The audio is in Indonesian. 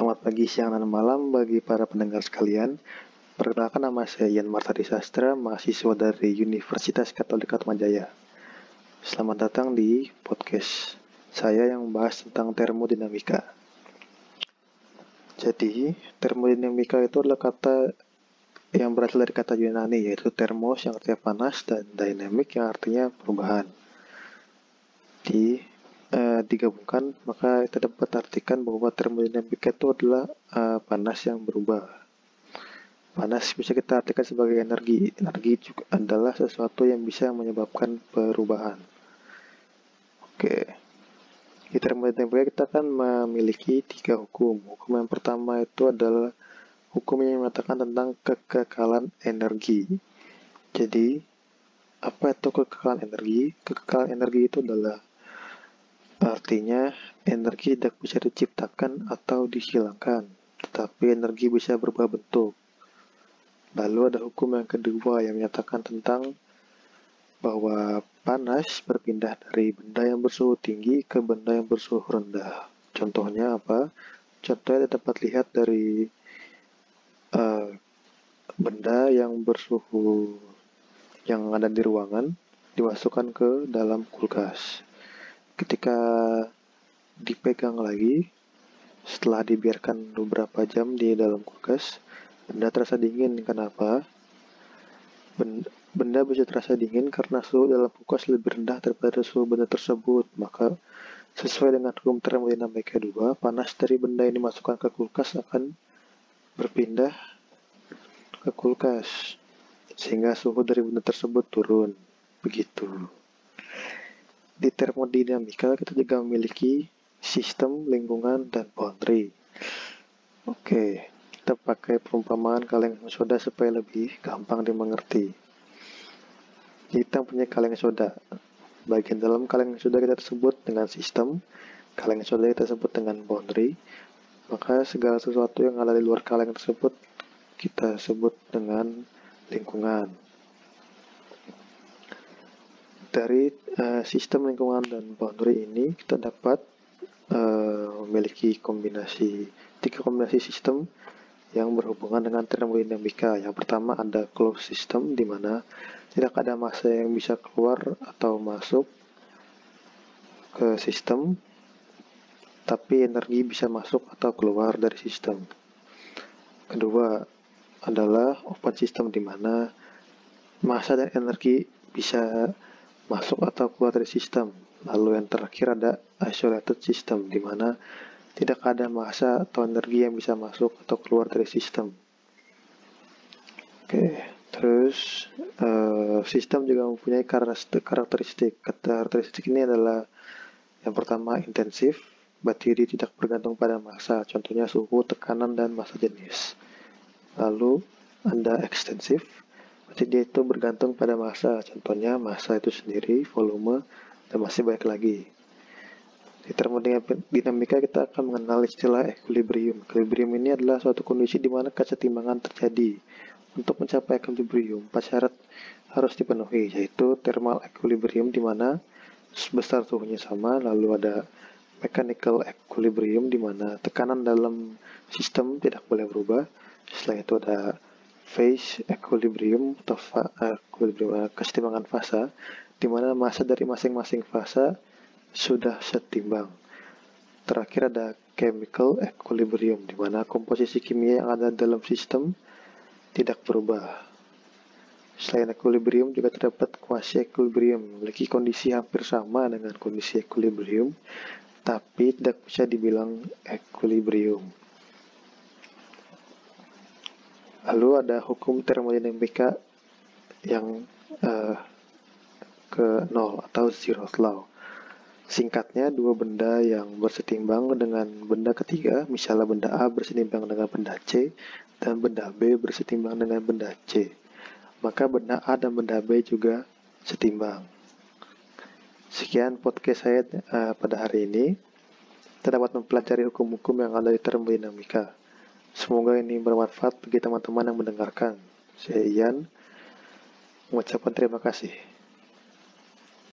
Selamat pagi, siang, dan malam bagi para pendengar sekalian. Perkenalkan nama saya Ian Martadi Sastra, mahasiswa dari Universitas Katolik Atmajaya. Selamat datang di podcast saya yang membahas tentang termodinamika. Jadi, termodinamika itu adalah kata yang berasal dari kata Yunani, yaitu termos yang artinya panas dan dynamic yang artinya perubahan. Di uh, digabungkan maka kita dapat artikan bahwa termodinamika itu adalah uh, panas yang berubah. Panas bisa kita artikan sebagai energi. Energi juga adalah sesuatu yang bisa menyebabkan perubahan. Oke. Di termodinamika kita akan memiliki tiga hukum. Hukum yang pertama itu adalah hukum yang mengatakan tentang kekekalan energi. Jadi apa itu kekekalan energi? Kekekalan energi itu adalah Artinya, energi tidak bisa diciptakan atau dihilangkan, tetapi energi bisa berubah bentuk. Lalu ada hukum yang kedua yang menyatakan tentang bahwa panas berpindah dari benda yang bersuhu tinggi ke benda yang bersuhu rendah. Contohnya apa? Contohnya dapat lihat dari uh, benda yang bersuhu yang ada di ruangan dimasukkan ke dalam kulkas ketika dipegang lagi setelah dibiarkan beberapa jam di dalam kulkas benda terasa dingin. Kenapa? Benda, bisa terasa dingin karena suhu dalam kulkas lebih rendah daripada suhu benda tersebut. Maka sesuai dengan hukum termodinamika kedua panas dari benda yang dimasukkan ke kulkas akan berpindah ke kulkas sehingga suhu dari benda tersebut turun. Begitu di termodinamika kita juga memiliki sistem, lingkungan, dan boundary. Oke, kita pakai perumpamaan kaleng soda supaya lebih gampang dimengerti. Kita punya kaleng soda. Bagian dalam kaleng soda kita tersebut dengan sistem, kaleng soda kita sebut dengan boundary. Maka segala sesuatu yang ada di luar kaleng tersebut kita sebut dengan lingkungan dari uh, sistem lingkungan dan boundary ini kita dapat uh, memiliki kombinasi tiga kombinasi sistem yang berhubungan dengan termodinamika. Yang pertama ada closed system di mana tidak ada massa yang bisa keluar atau masuk ke sistem tapi energi bisa masuk atau keluar dari sistem. Kedua adalah open system di mana massa dan energi bisa masuk atau keluar dari sistem. Lalu yang terakhir ada isolated system, di mana tidak ada massa atau energi yang bisa masuk atau keluar dari sistem. Oke, terus uh, sistem juga mempunyai karakteristik. Karakteristik ini adalah yang pertama intensif, bateri tidak bergantung pada massa, contohnya suhu, tekanan, dan massa jenis. Lalu ada ekstensif, jadi itu bergantung pada massa, contohnya massa itu sendiri, volume, dan masih banyak lagi. Di termodinamika kita akan mengenal istilah equilibrium. Equilibrium ini adalah suatu kondisi di mana kesetimbangan terjadi. Untuk mencapai equilibrium, empat syarat harus dipenuhi, yaitu thermal equilibrium di mana sebesar suhunya sama, lalu ada mechanical equilibrium di mana tekanan dalam sistem tidak boleh berubah. Setelah itu ada phase equilibrium atau equilibrium, uh, kesetimbangan fasa di mana massa dari masing-masing fasa sudah setimbang. Terakhir ada chemical equilibrium di mana komposisi kimia yang ada dalam sistem tidak berubah. Selain equilibrium juga terdapat quasi equilibrium memiliki kondisi hampir sama dengan kondisi equilibrium tapi tidak bisa dibilang equilibrium. Lalu ada hukum termodinamika yang uh, ke nol atau zero law. Singkatnya, dua benda yang bersetimbang dengan benda ketiga, misalnya benda A bersetimbang dengan benda C, dan benda B bersetimbang dengan benda C. Maka benda A dan benda B juga setimbang. Sekian podcast saya uh, pada hari ini. Kita dapat mempelajari hukum-hukum yang ada di termodinamika. Semoga ini bermanfaat bagi teman-teman yang mendengarkan. Saya Ian, mengucapkan terima kasih.